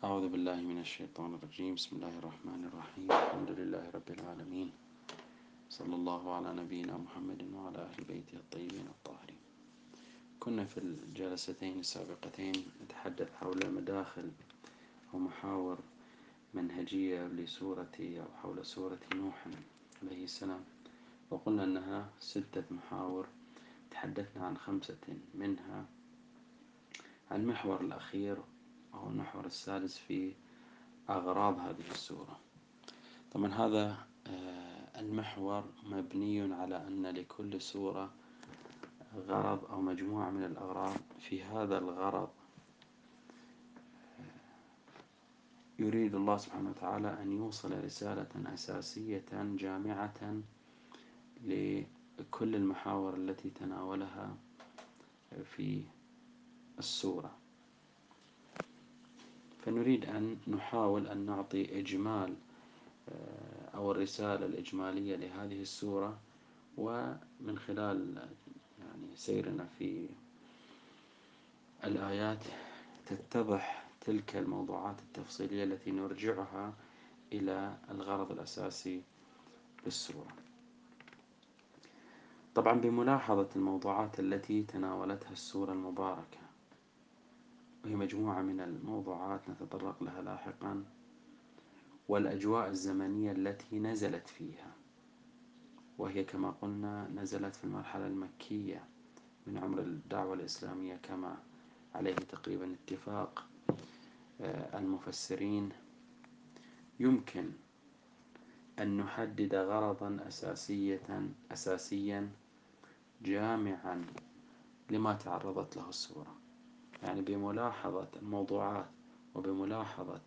أعوذ بالله من الشيطان الرجيم. بسم الله الرحمن الرحيم. الحمد لله رب العالمين. صلى الله على نبينا محمد وعلى أهل بيته الطيبين الطاهرين. كنا في الجلستين السابقتين نتحدث حول مداخل أو محاور منهجية لسورة أو حول سورة نوح عليه السلام. وقلنا أنها ستة محاور. تحدثنا عن خمسة منها. المحور الأخير أو المحور السادس في أغراض هذه السورة طبعا هذا آه، المحور مبني على أن لكل سورة غرض أو مجموعة من الأغراض في هذا الغرض. آه، يريد الله سبحانه وتعالى أن يوصل رسالة أساسية جامعة لكل المحاور التي تناولها في السورة فنريد أن نحاول أن نعطي إجمال آه، أو الرسالة الإجمالية لهذه السورة ومن خلال يعني سيرنا في الآيات تتضح تلك الموضوعات التفصيلية التي نرجعها إلى الغرض الأساسي للسورة. طبعا بملاحظة الموضوعات التي تناولتها السورة المباركة وهي مجموعة من الموضوعات نتطرق لها لاحقا والأجواء الزمنية التي نزلت فيها. وهي كما قلنا نزلت في المرحلة المكية من عمر الدعوة الإسلامية كما عليه تقريبا اتفاق آه، المفسرين. يمكن أن نحدد غرضا أساسية أساسيا جامعا لما تعرضت له السورة يعني بملاحظة الموضوعات وبملاحظة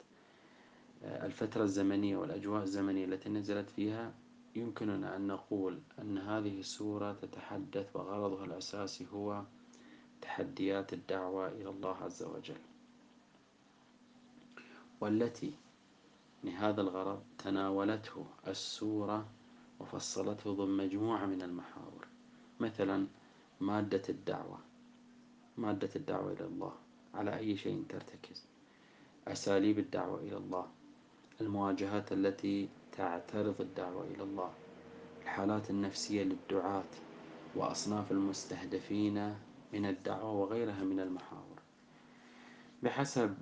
آه، الفترة الزمنية والأجواء الزمنية التي نزلت فيها يمكننا أن نقول أن هذه السورة تتحدث وغرضها الأساسي هو تحديات الدعوة إلى الله عز وجل. والتي لهذا الغرض تناولته السورة وفصلته ضمن مجموعة من المحاور. مثلا مادة الدعوة. مادة الدعوة إلى الله على أي شيء ترتكز. أساليب الدعوة إلى الله. المواجهات التي تعترض الدعوة إلى الله. الحالات النفسية للدعاة وأصناف المستهدفين من الدعوة وغيرها من المحاور. بحسب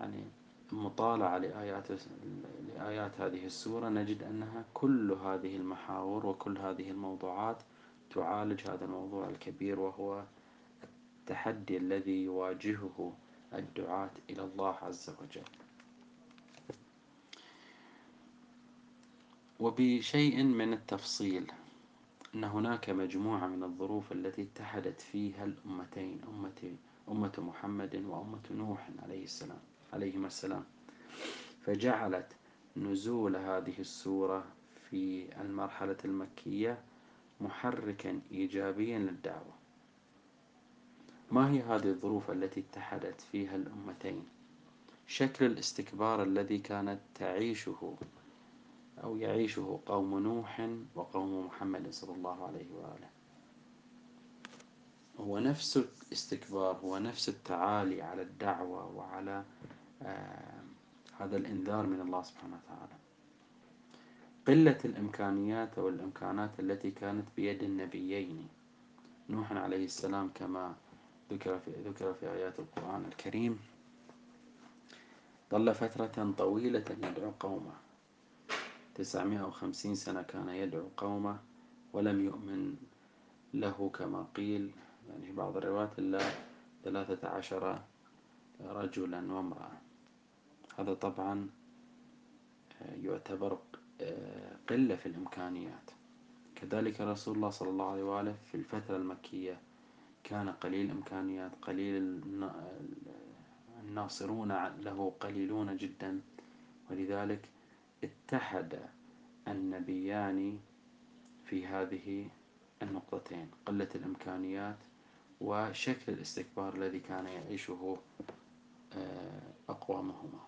يعني مطالعة لآيات لآيات هذه السورة نجد أنها كل هذه المحاور وكل هذه الموضوعات تعالج هذا الموضوع الكبير وهو التحدي الذي يواجهه الدعاة إلى الله عز وجل. وبشيء من التفصيل أن هناك مجموعة من الظروف التي اتحدت فيها الأمتين أمة أمة محمد وأمة نوح عليه السلام عليهما السلام. فجعلت نزول هذه السورة في المرحلة المكية محركا إيجابيا للدعوة. ما هي هذه الظروف التي اتحدت فيها الأمتين؟ شكل الاستكبار الذي كانت تعيشه أو يعيشه قوم نوح وقوم محمد صلى الله عليه وآله. هو نفس الاستكبار هو نفس التعالي على الدعوة وعلى آه هذا الإنذار من الله سبحانه وتعالى. قلة الإمكانيات أو الإمكانات التي كانت بيد النبيين نوح عليه السلام كما ذكر في, ذكر في آيات القرآن الكريم. ظل فترة طويلة يدعو قومه. تسعمائة وخمسين سنة كان يدعو قومه ولم يؤمن له كما قيل. يعني بعض الروايات إلا ثلاثة عشر رجلا وامرأة. هذا طبعا آه، يعتبر آه، قلة في الإمكانيات. كذلك رسول الله صلى الله عليه وآله في الفترة المكية كان قليل الإمكانيات قليل الناصرون له قليلون جدا. ولذلك اتحد النبيان في هذه النقطتين قلة الإمكانيات وشكل الاستكبار الذي كان يعيشه آه، أقوامهما.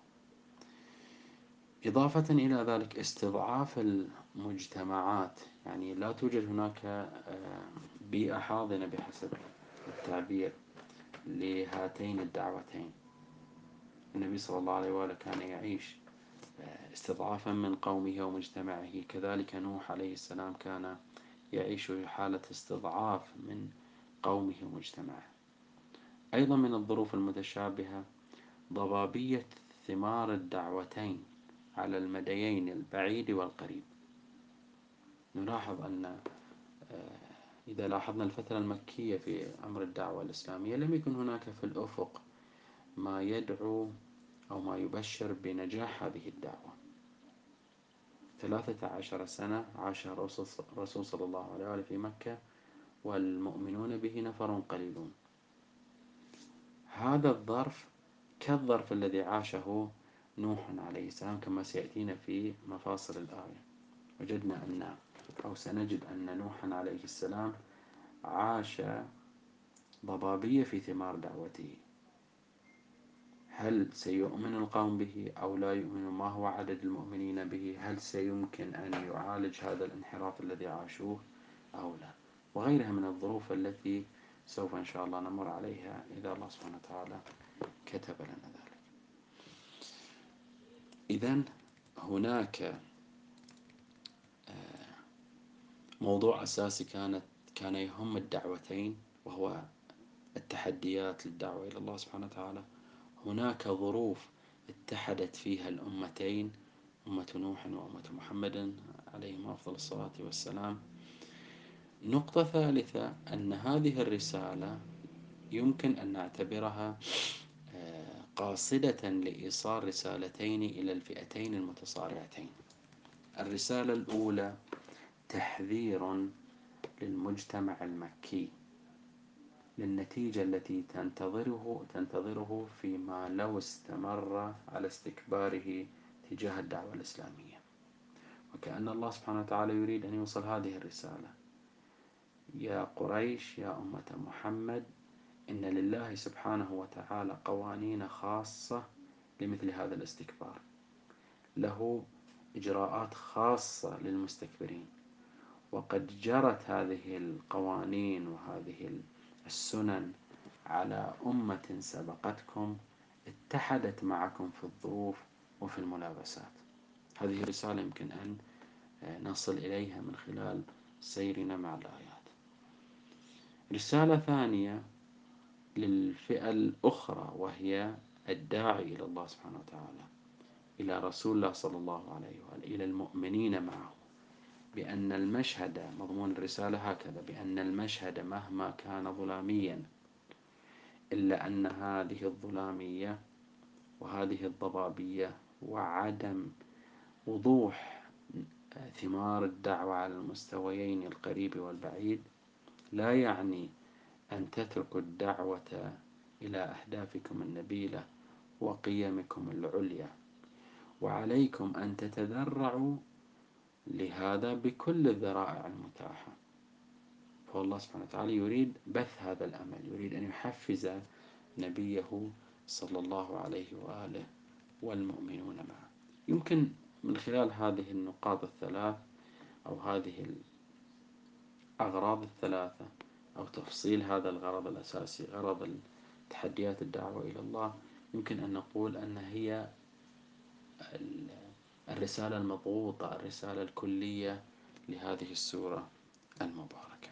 إضافة إلى ذلك استضعاف المجتمعات يعني لا توجد هناك آه، بيئة حاضنة بحسب التعبير لهاتين الدعوتين. النبي صلى الله عليه وآله كان يعيش استضعافا من قومه ومجتمعه. كذلك نوح عليه السلام كان يعيش حالة استضعاف من قومه ومجتمعه. أيضا من الظروف المتشابهة ضبابية ثمار الدعوتين على المديين البعيد والقريب. نلاحظ أن آه، إذا لاحظنا الفترة المكية في أمر الدعوة الإسلامية لم يكن هناك في الأفق ما يدعو أو ما يبشر بنجاح هذه الدعوة. ثلاثة عشر سنة عاشها الرسول صلى الله عليه وآله في مكة والمؤمنون به نفر قليلون. هذا الظرف كالظرف الذي عاشه نوح عليه السلام كما سيأتينا في مفاصل الآية. وجدنا أن أو سنجد أن نوحا عليه السلام عاش ضبابية في ثمار دعوته. هل سيؤمن القوم به أو لا يؤمن؟ ما هو عدد المؤمنين به؟ هل سيمكن أن يعالج هذا الانحراف الذي عاشوه أو لا؟ وغيرها من الظروف التي سوف إن شاء الله نمر عليها إذا الله سبحانه وتعالى كتب لنا ذلك. إذا هناك آه، موضوع أساسي كانت كان يهم الدعوتين وهو التحديات للدعوة إلى الله سبحانه وتعالى. هناك ظروف اتحدت فيها الأمتين أمة نوح وأمة محمد عليهم أفضل الصلاة والسلام. نقطة ثالثة أن هذه الرسالة يمكن أن نعتبرها آه، قاصدة لإيصال رسالتين إلى الفئتين المتصارعتين. الرسالة الأولى تحذير للمجتمع المكي للنتيجة التي تنتظره تنتظره فيما لو استمر على استكباره تجاه الدعوة الإسلامية. وكأن الله سبحانه وتعالى يريد أن يوصل هذه الرسالة. يا قريش يا أمة محمد إن لله سبحانه وتعالى قوانين خاصة لمثل هذا الاستكبار. له إجراءات خاصة للمستكبرين. وقد جرت هذه القوانين وهذه السنن على أمة سبقتكم اتحدت معكم في الظروف وفي الملابسات. هذه رسالة يمكن أن نصل إليها من خلال سيرنا مع الآيات. رسالة ثانية للفئة الأخرى وهي الداعي إلى الله سبحانه وتعالى إلى رسول الله صلى الله عليه وآله إلى المؤمنين معه. بأن المشهد مضمون الرسالة هكذا بأن المشهد مهما كان ظلاميا إلا أن هذه الظلامية وهذه الضبابية وعدم وضوح ثمار الدعوة على المستويين القريب والبعيد لا يعني أن تتركوا الدعوة إلى أهدافكم النبيلة وقيمكم العليا. وعليكم أن تتذرعوا لهذا بكل الذرائع المتاحة. فالله سبحانه وتعالى يريد بث هذا الأمل يريد أن يحفز نبيه صلى الله عليه وآله والمؤمنون معه. يمكن من خلال هذه النقاط الثلاث أو هذه الأغراض الثلاثة أو تفصيل هذا الغرض الأساسي غرض تحديات الدعوة إلى الله يمكن أن نقول أن هي الرسالة المضغوطة الرسالة الكلية لهذه السورة المباركة.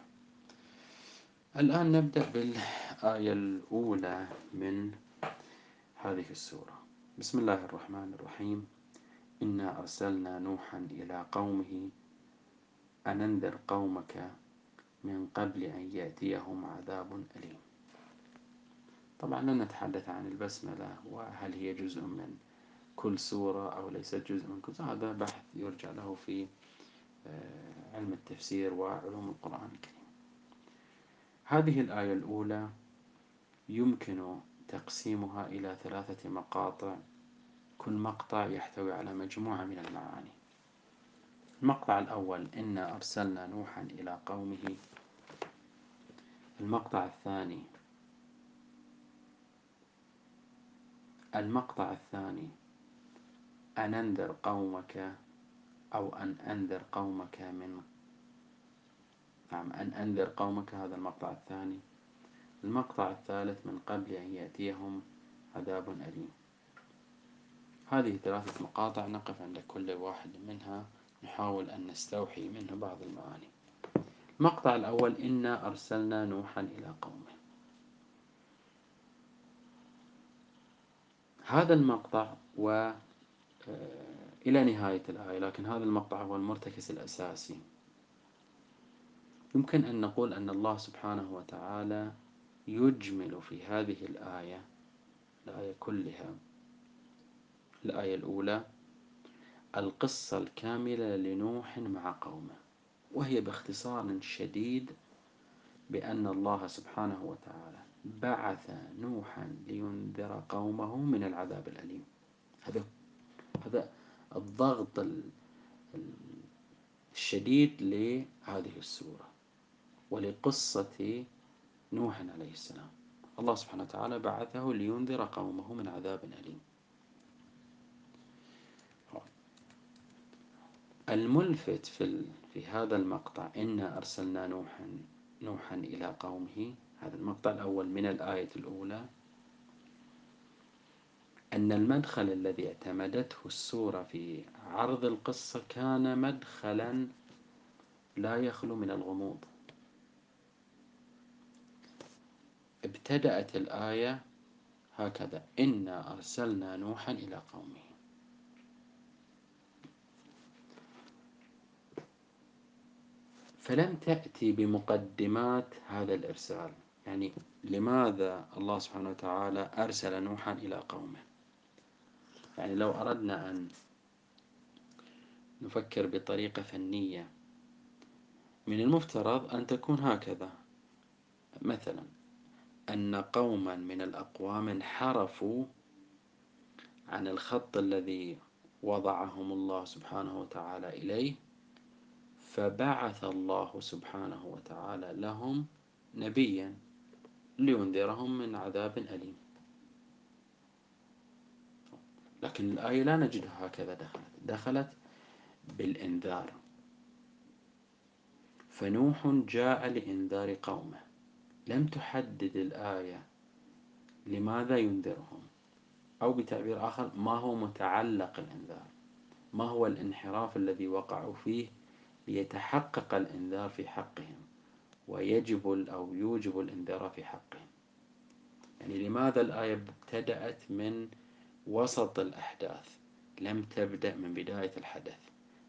الآن نبدأ بالآية الأولى من هذه السورة. بسم الله الرحمن الرحيم. إنا أرسلنا نوحا إلى قومه أن أنذر قومك من قبل أن يأتيهم عذاب أليم. طبعا لن نتحدث عن البسملة وهل هي جزء من كل سورة أو ليست جزء من كل سورة هذا بحث يرجع له في آه، علم التفسير وعلوم القرآن الكريم. هذه الآية الأولى يمكن تقسيمها إلى ثلاثة مقاطع. كل مقطع يحتوي على مجموعة من المعاني. المقطع الأول إنا أرسلنا نوحا إلى قومه. المقطع الثاني المقطع الثاني أن أنذر قومك أو أن أنذر قومك من نعم أن أنذر قومك هذا المقطع الثاني. المقطع الثالث من قبل أن يأتيهم عذاب أليم. هذه ثلاثة مقاطع نقف عند كل واحد منها نحاول أن نستوحي منه بعض المعاني. المقطع الأول إنا أرسلنا نوحا إلى قومه. هذا المقطع و إلى نهاية الآية لكن هذا المقطع هو المرتكز الأساسي. يمكن أن نقول أن الله سبحانه وتعالى يجمل في هذه الآية الآية كلها. الآية الأولى القصة الكاملة لنوح مع قومه. وهي باختصار شديد بأن الله سبحانه وتعالى بعث نوحا لينذر قومه من العذاب الأليم. هذا هذا الضغط الشديد لهذه السورة ولقصة نوح عليه السلام. الله سبحانه وتعالى بعثه لينذر قومه من عذاب أليم. الملفت في في هذا المقطع إنا أرسلنا نوحا نوحا إلى قومه. هذا المقطع الأول من الآية الأولى. أن المدخل الذي اعتمدته السورة في عرض القصة كان مدخلا لا يخلو من الغموض. ابتدأت الآية هكذا. إنا أرسلنا نوحا إلى قومه. فلم تأتي بمقدمات هذا الإرسال. يعني لماذا الله سبحانه وتعالى أرسل نوحا إلى قومه؟ يعني لو أردنا أن نفكر بطريقة فنية من المفترض أن تكون هكذا. مثلا أن قوما من الأقوام انحرفوا عن الخط الذي وضعهم الله سبحانه وتعالى إليه فبعث الله سبحانه وتعالى لهم نبيا لينذرهم من عذاب أليم. لكن الآية لا نجدها هكذا دخلت. دخلت بالإنذار. فنوح جاء لإنذار قومه. لم تحدد الآية لماذا ينذرهم؟ أو بتعبير آخر ما هو متعلق الإنذار؟ ما هو الانحراف الذي وقعوا فيه ليتحقق الإنذار في حقهم؟ ويجب أو يوجب الإنذار في حقهم. يعني لماذا الآية ابتدأت من وسط الأحداث. لم تبدأ من بداية الحدث.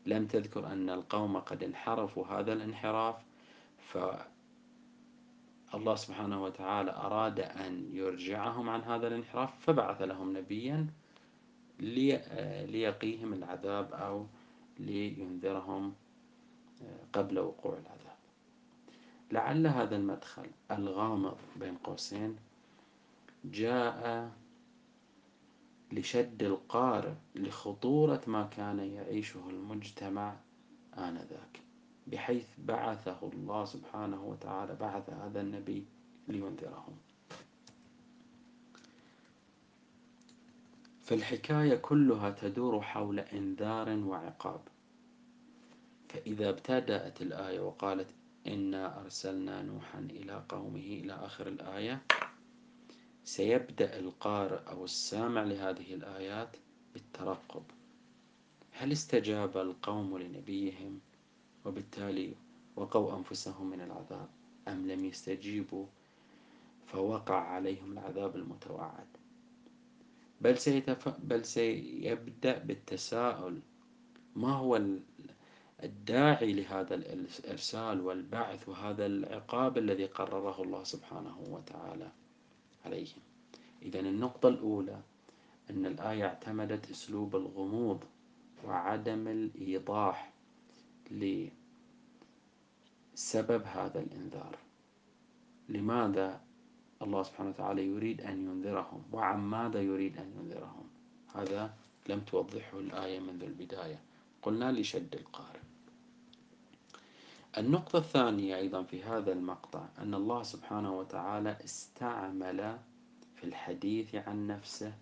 لم تذكر أن القوم قد انحرفوا. هذا الانحراف فالله سبحانه وتعالى أراد أن يرجعهم عن هذا الانحراف فبعث لهم نبيا ليقيهم العذاب أو لينذرهم قبل وقوع العذاب. لعل هذا المدخل الغامض بين قوسين جاء لشد القارئ لخطورة ما كان يعيشه المجتمع آنذاك بحيث بعثه الله سبحانه وتعالى بعث هذا النبي لينذرهم. فالحكاية كلها تدور حول إنذار وعقاب. فإذا ابتدأت الآية وقالت إنا أرسلنا نوحا إلى قومه إلى آخر الآية سيبدأ القارئ أو السامع لهذه الآيات بالترقب. هل استجاب القوم لنبيهم وبالتالي وقوا أنفسهم من العذاب أم لم يستجيبوا فوقع عليهم العذاب المتوعد؟ بل, سيتف... بل سيبدأ بالتساؤل ما هو الداعي لهذا الإرسال والبعث وهذا العقاب الذي قرره الله سبحانه وتعالى؟ عليهم. إذا النقطة الأولى أن الآية اعتمدت أسلوب الغموض وعدم الإيضاح لسبب هذا الإنذار. لماذا الله سبحانه وتعالى يريد أن ينذرهم؟ وعن ماذا يريد أن ينذرهم؟ هذا لم توضحه الآية منذ البداية. قلنا لشد القارئ. النقطة الثانية أيضا في هذا المقطع أن الله سبحانه وتعالى استعمل في الحديث عن نفسه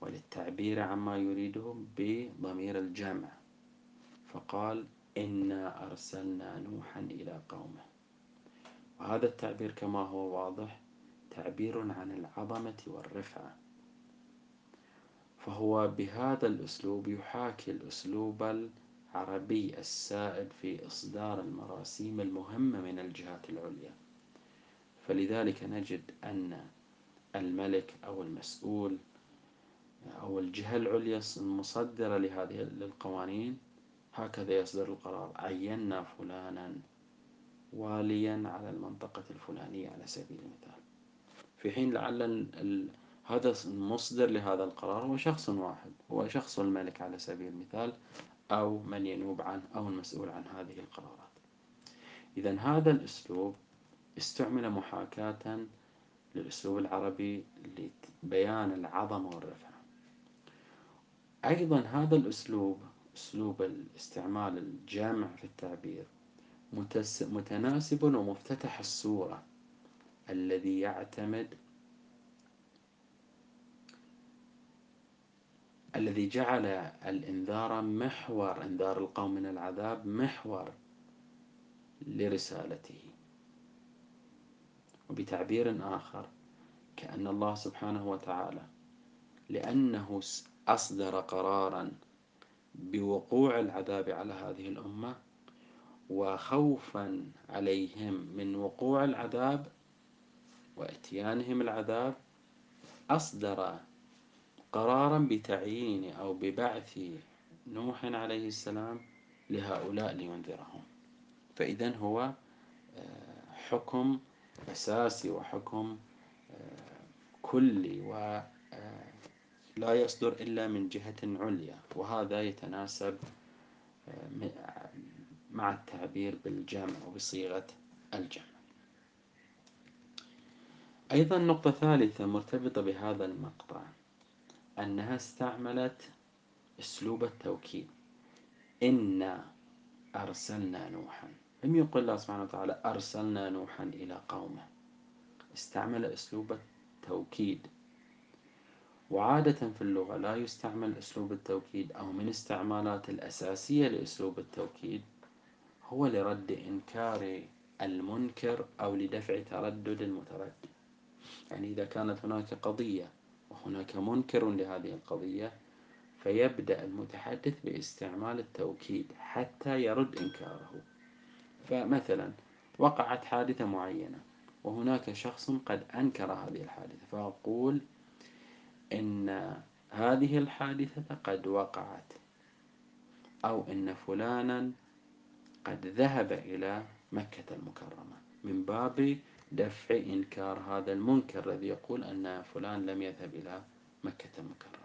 وللتعبير عما يريده بضمير الجمع. فقال إنا أرسلنا نوحا إلى قومه. وهذا التعبير كما هو واضح تعبير عن العظمة والرفعة. فهو بهذا الأسلوب يحاكي الأسلوب العربي السائد في إصدار المراسيم المهمة من الجهات العليا. فلذلك نجد أن الملك أو المسؤول أو الجهة العليا المصدرة لهذه القوانين هكذا يصدر القرار. عينا فلانا واليا على المنطقة الفلانية على سبيل المثال. في حين لعل هذا المصدر لهذا القرار هو شخص واحد. هو شخص الملك على سبيل المثال. أو من ينوب عنه أو المسؤول عن هذه القرارات. إذا هذا الأسلوب استعمل محاكاة للأسلوب العربي لبيان العظمة والرفعة أيضا هذا الأسلوب أسلوب الاستعمال الجامع في التعبير متناسب ومفتتح الصورة الذي يعتمد الذي جعل الإنذار محور إنذار القوم من العذاب محور لرسالته. وبتعبير آخر كأن الله سبحانه وتعالى لأنه أصدر قرارا بوقوع العذاب على هذه الأمة وخوفا عليهم من وقوع العذاب وإتيانهم العذاب أصدر قرارا بتعيين أو ببعث نوح عليه السلام لهؤلاء لينذرهم. فإذا هو آه، حكم أساسي وحكم آه، كلي ولا آه، يصدر إلا من جهة عليا. وهذا يتناسب مع التعبير بالجمع وبصيغة الجمع. أيضا نقطة ثالثة مرتبطة بهذا المقطع. أنها استعملت أسلوب التوكيد. إنا أرسلنا نوحا. لم يقل الله سبحانه وتعالى أرسلنا نوحا إلى قومه. استعمل أسلوب التوكيد. وعادة في اللغة لا يستعمل أسلوب التوكيد أو من استعمالات الأساسية لأسلوب التوكيد هو لرد إنكار المنكر أو لدفع تردد المتردد. يعني إذا كانت هناك قضية وهناك منكر لهذه القضية فيبدأ المتحدث باستعمال التوكيد حتى يرد إنكاره. فمثلا وقعت حادثة معينة وهناك شخص قد أنكر هذه الحادثة فأقول إن هذه الحادثة قد وقعت أو إن فلانا قد ذهب إلى مكة المكرمة من باب دفع إنكار هذا المنكر الذي يقول أن فلان لم يذهب إلى مكة المكرمة.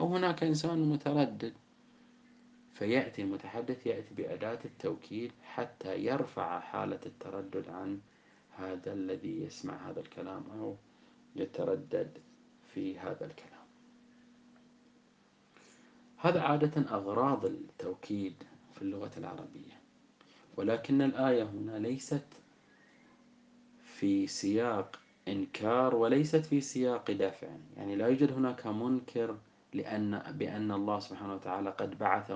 أو هناك إنسان متردد فيأتي المتحدث يأتي بأداة التوكيد حتى يرفع حالة التردد عن هذا الذي يسمع هذا الكلام أو يتردد في هذا الكلام. هذا عادة أغراض التوكيد في اللغة العربية. ولكن الآية هنا ليست في سياق إنكار وليست في سياق دفع. يعني لا يوجد هناك منكر لأن بأن الله سبحانه وتعالى قد بعث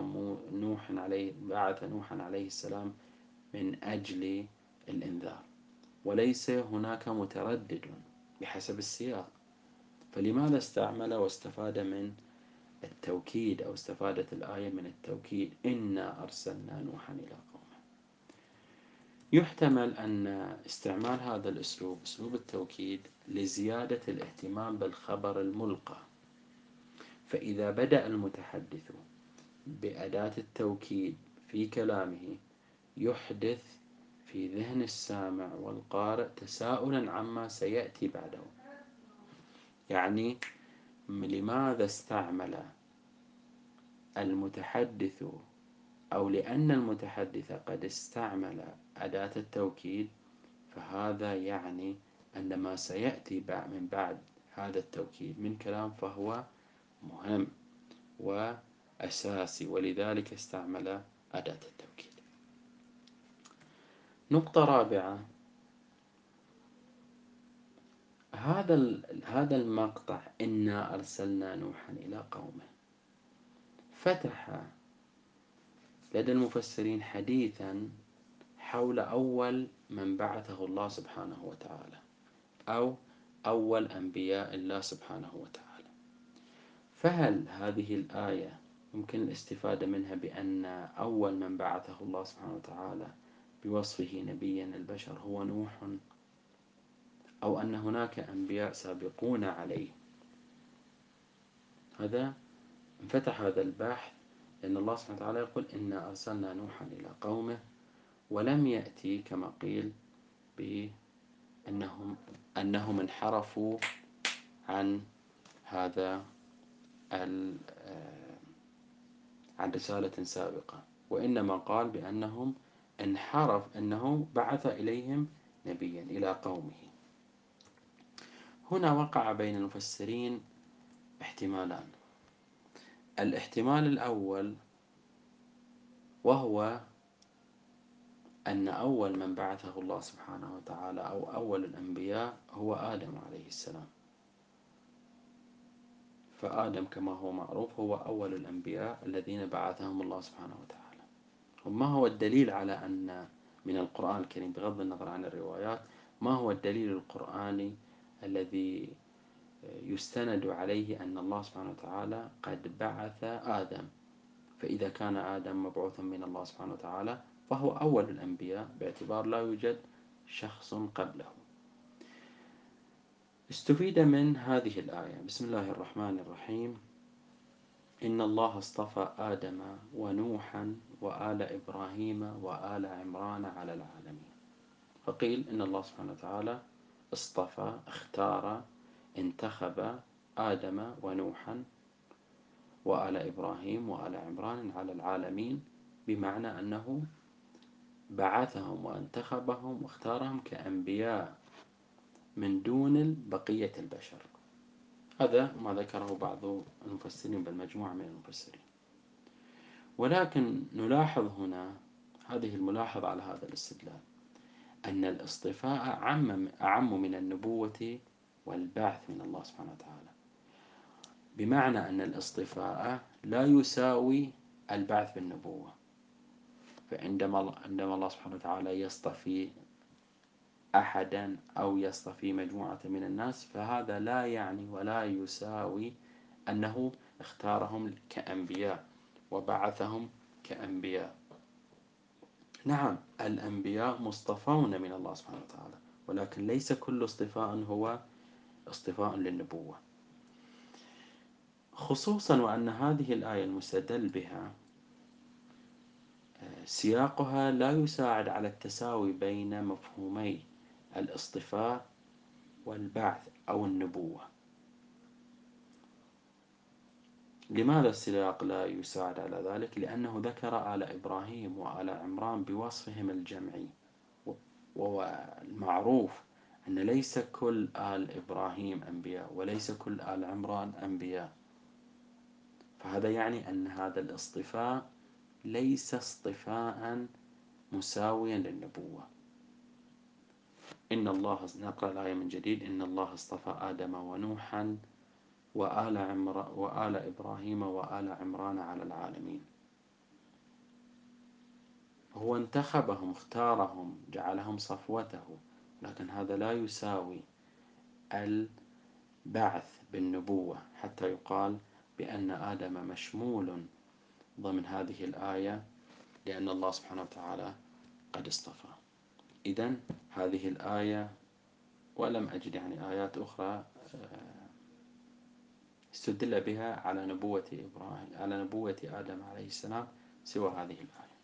نوح عليه بعث نوحا عليه السلام من أجل الإنذار. وليس هناك متردد بحسب السياق. فلماذا استعمل واستفاد من التوكيد أو استفادت الآية من التوكيد؟ إنا أرسلنا نوحا إلى يحتمل أن استعمال هذا الأسلوب أسلوب التوكيد لزيادة الاهتمام بالخبر الملقى. فإذا بدأ المتحدث بأداة التوكيد في كلامه يحدث في ذهن السامع والقارئ تساؤلا عما سيأتي بعده. يعني لماذا استعمل المتحدث أو لأن المتحدث قد استعمل أداة التوكيد فهذا يعني أن ما سيأتي من بعد هذا التوكيد من كلام فهو مهم وأساسي ولذلك استعمل أداة التوكيد. نقطة رابعة. هذا هذا المقطع إنا أرسلنا نوحا إلى قومه. فتح لدى المفسرين حديثا حول أول من بعثه الله سبحانه وتعالى أو أول أنبياء الله سبحانه وتعالى. فهل هذه الآية يمكن الاستفادة منها بأن أول من بعثه الله سبحانه وتعالى بوصفه نبيا البشر هو نوح؟ أو أن هناك أنبياء سابقون عليه؟ هذا انفتح هذا البحث لأن الله سبحانه وتعالى يقول إنا أرسلنا نوحا إلى قومه ولم يأتي كما قيل بأنهم أنهم انحرفوا عن هذا آه، عن رسالة سابقة. وإنما قال بأنهم انحرف أنه بعث إليهم نبيا إلى قومه. هنا وقع بين المفسرين احتمالان. الاحتمال الأول وهو أن أول من بعثه الله سبحانه وتعالى أو أول الأنبياء هو آدم عليه السلام. فآدم كما هو معروف هو أول الأنبياء الذين بعثهم الله سبحانه وتعالى. وما هو الدليل على أن من القرآن الكريم بغض النظر عن الروايات ما هو الدليل القرآني الذي يستند عليه أن الله سبحانه وتعالى قد بعث آدم؟ فإذا كان آدم مبعوثا من الله سبحانه وتعالى فهو أول الأنبياء باعتبار لا يوجد شخص قبله. استفيد من هذه الآية. بسم الله الرحمن الرحيم. إن الله اصطفى آدم ونوحا وآل إبراهيم وآل عمران على العالمين. فقيل إن الله سبحانه وتعالى اصطفى اختار انتخب آدم ونوحا وآل إبراهيم وآل عمران على العالمين بمعنى أنه بعثهم وانتخبهم واختارهم كأنبياء من دون بقية البشر. هذا ما ذكره بعض المفسرين بل مجموعة من المفسرين. ولكن نلاحظ هنا هذه الملاحظة على هذا الاستدلال أن الاصطفاء أعم, من النبوة والبعث من الله سبحانه وتعالى. بمعنى أن الاصطفاء لا يساوي البعث بالنبوة. فعندما عندما الله سبحانه وتعالى يصطفي أحدا أو يصطفي مجموعة من الناس فهذا لا يعني ولا يساوي أنه اختارهم كأنبياء وبعثهم كأنبياء. نعم الأنبياء مصطفون من الله سبحانه وتعالى ولكن ليس كل اصطفاء هو اصطفاء للنبوة. خصوصا وأن هذه الآية المستدل بها سياقها لا يساعد على التساوي بين مفهومي الاصطفاء والبعث أو النبوة لماذا السياق لا يساعد على ذلك؟ لأنه ذكر آل إبراهيم وآل عمران بوصفهم الجمعي والمعروف أن ليس كل آل إبراهيم أنبياء وليس كل آل عمران أنبياء فهذا يعني أن هذا الاصطفاء ليس اصطفاء مساويا للنبوة. إن الله نقرأ الآية من جديد. إن الله اصطفى آدم ونوحا وآل, عمر وآل إبراهيم وآل عمران على العالمين. هو انتخبهم اختارهم جعلهم صفوته. لكن هذا لا يساوي البعث بالنبوة حتى يقال بأن آدم مشمول ضمن هذه الآية لأن الله سبحانه وتعالى قد اصطفى. إذا هذه الآية ولم أجد يعني آيات أخرى آه، استدل بها على نبوة إبراهيم على نبوة آدم عليه السلام سوى هذه الآية.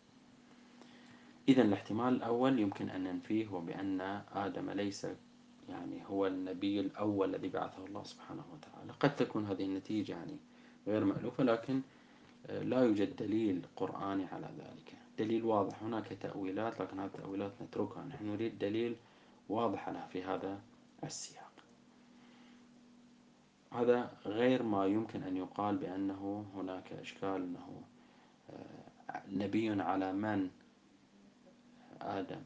إذا الاحتمال الأول يمكن أن ننفيه وبأن آدم ليس يعني هو النبي الأول الذي بعثه الله سبحانه وتعالى. قد تكون هذه النتيجة يعني غير مألوفة لكن لا يوجد دليل قرآني على ذلك. دليل واضح. هناك تأويلات لكن هذه التأويلات نتركها. نحن نريد دليل واضح لها في هذا السياق. هذا غير ما يمكن أن يقال بأنه هناك إشكال أنه آه، نبي على من؟ آدم.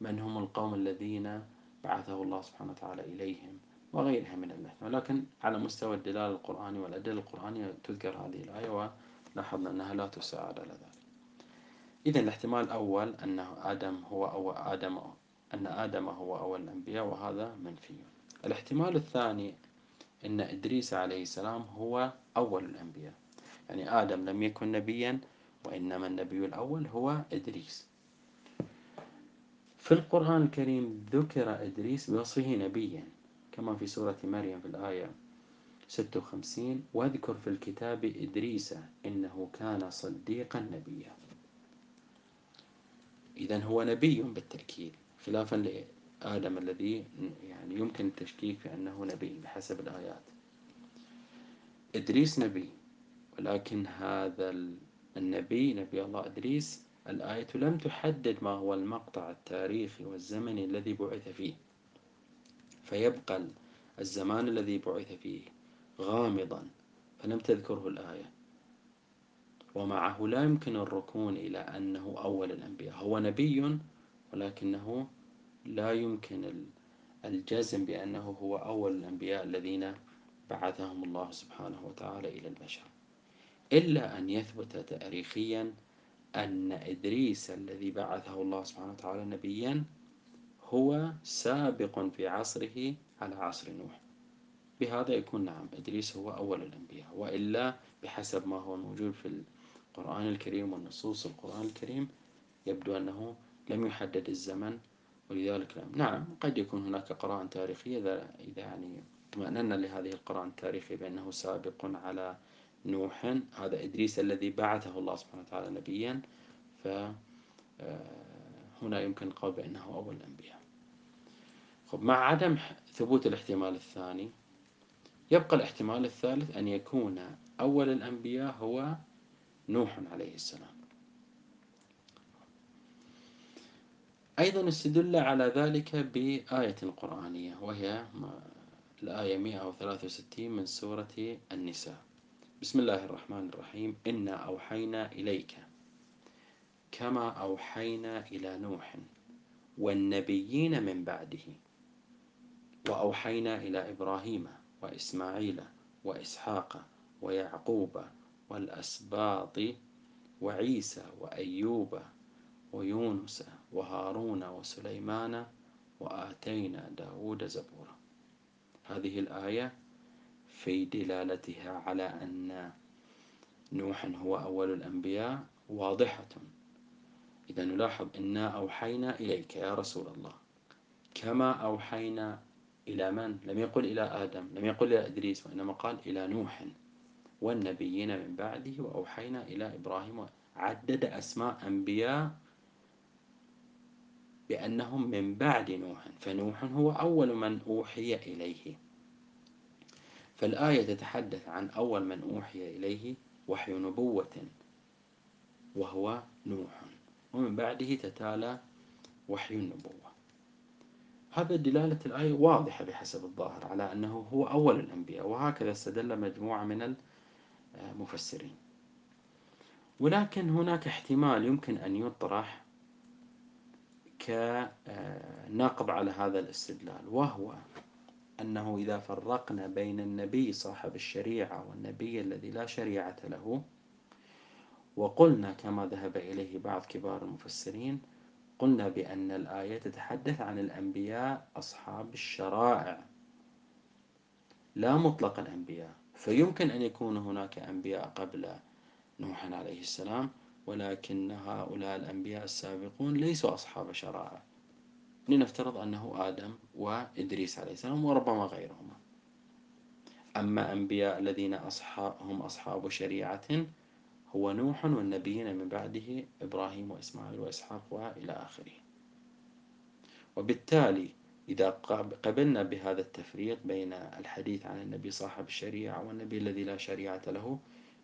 من هم القوم الذين بعثه الله سبحانه وتعالى إليهم؟ وغيرها من الاحتمال لكن على مستوى الدلالة القرآنية والأدلة القرآنية تذكر هذه الآية ولاحظنا أنها لا تساعد على ذلك. إذا الاحتمال الأول أن آدم هو أو آدم أن آدم هو أول الأنبياء وهذا منفي. الاحتمال الثاني إن إدريس عليه السلام هو أول الأنبياء. يعني آدم لم يكن نبيا وإنما النبي الأول هو إدريس. في القرآن الكريم ذكر إدريس بوصفه نبيا كما في سورة مريم في الآية 56 واذكر في الكتاب إدريس إنه كان صديقا نبيا. إذا هو نبي بالتأكيد خلافا لآدم الذي يعني يمكن التشكيك في أنه نبي بحسب الآيات. إدريس نبي ولكن هذا النبي نبي الله إدريس الآية لم تحدد ما هو المقطع التاريخي والزمني الذي بعث فيه. فيبقى الزمان الذي بعث فيه. غامضا فلم تذكره الآية. ومعه لا يمكن الركون إلى أنه أول الأنبياء. هو نبي ولكنه لا يمكن الجزم بأنه هو أول الأنبياء الذين بعثهم الله سبحانه وتعالى إلى البشر. إلا أن يثبت تاريخيا أن إدريس الذي بعثه الله سبحانه وتعالى نبيا هو سابق في عصره على عصر نوح. بهذا يكون نعم إدريس هو أول الأنبياء وإلا بحسب ما هو موجود في القرآن الكريم والنصوص القرآن الكريم يبدو أنه لم يحدد الزمن ولذلك لم نعم قد يكون هناك قراءة تاريخية إذا يعني اطمأننا لهذه القراءة التاريخية بأنه سابق على نوح. هذا إدريس الذي بعثه الله سبحانه وتعالى نبيا فهنا آه، يمكن القول بأنه أول الأنبياء. خب مع عدم ثبوت الاحتمال الثاني يبقى الاحتمال الثالث أن يكون أول الأنبياء هو نوح عليه السلام. أيضا استدل على ذلك بآية قرآنية وهي الآية 163 من سورة النساء. بسم الله الرحمن الرحيم. إنا أوحينا إليك كما أوحينا إلى نوح والنبيين من بعده وأوحينا إلى إبراهيم وإسماعيل وإسحاق ويعقوب والأسباط وعيسى وأيوب ويونس وهارون وسليمان وآتينا داود زبورا. هذه الآية في دلالتها على أن نوح هو أول الأنبياء واضحة. إذا نلاحظ إنا أوحينا إليك يا رسول الله. كما أوحينا إلى من؟ لم يقل إلى آدم لم يقل إلى إدريس وإنما قال إلى نوح. والنبيين من بعده وأوحينا إلى إبراهيم عدد أسماء أنبياء بأنهم من بعد نوح. فنوح هو أول من أوحي إليه. فالآية تتحدث عن أول من أوحي إليه وحي نبوة وهو نوح. ومن بعده تتالى وحي النبوة. هذا دلالة الآية واضحة بحسب الظاهر على أنه هو أول الأنبياء وهكذا استدل مجموعة من المفسرين ولكن هناك احتمال يمكن أن يطرح كنقض على هذا الاستدلال وهو أنه إذا فرقنا بين النبي صاحب الشريعة والنبي الذي لا شريعة له وقلنا كما ذهب إليه بعض كبار المفسرين قلنا بأن الآية تتحدث عن الأنبياء أصحاب الشرائع. لا مطلق الأنبياء. فيمكن أن يكون هناك أنبياء قبل نوح عليه السلام ولكن هؤلاء الأنبياء السابقون ليسوا أصحاب شرائع. لنفترض أنه آدم وإدريس عليه السلام وربما غيرهما. أما أنبياء الذين أصحاب هم أصحاب شريعة هو نوح والنبيين من بعده إبراهيم وإسماعيل وإسحاق وإلى آخره. وبالتالي إذا قبلنا بهذا التفريق بين الحديث عن النبي صاحب الشريعة والنبي الذي لا شريعة له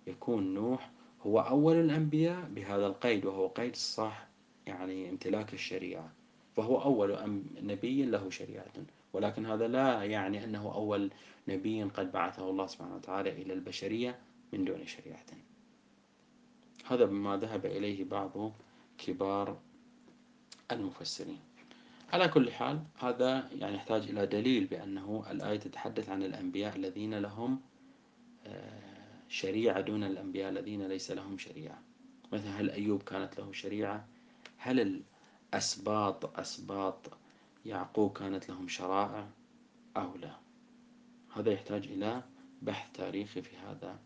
يكون نوح هو أول الأنبياء بهذا القيد وهو قيد الصح يعني امتلاك الشريعة. فهو أول نبي له شريعة. ولكن هذا لا يعني أنه أول نبي قد بعثه الله سبحانه وتعالى إلى البشرية من دون شريعة. هذا بما ذهب إليه بعض كبار المفسرين. على كل حال هذا يعني يحتاج إلى دليل بأنه الآية تتحدث عن الأنبياء الذين لهم آه، شريعة دون الأنبياء الذين ليس لهم شريعة. مثلا هل أيوب كانت له شريعة؟ هل الأسباط أسباط يعقوب كانت لهم شرائع أو لا؟ هذا يحتاج إلى بحث تاريخي في هذا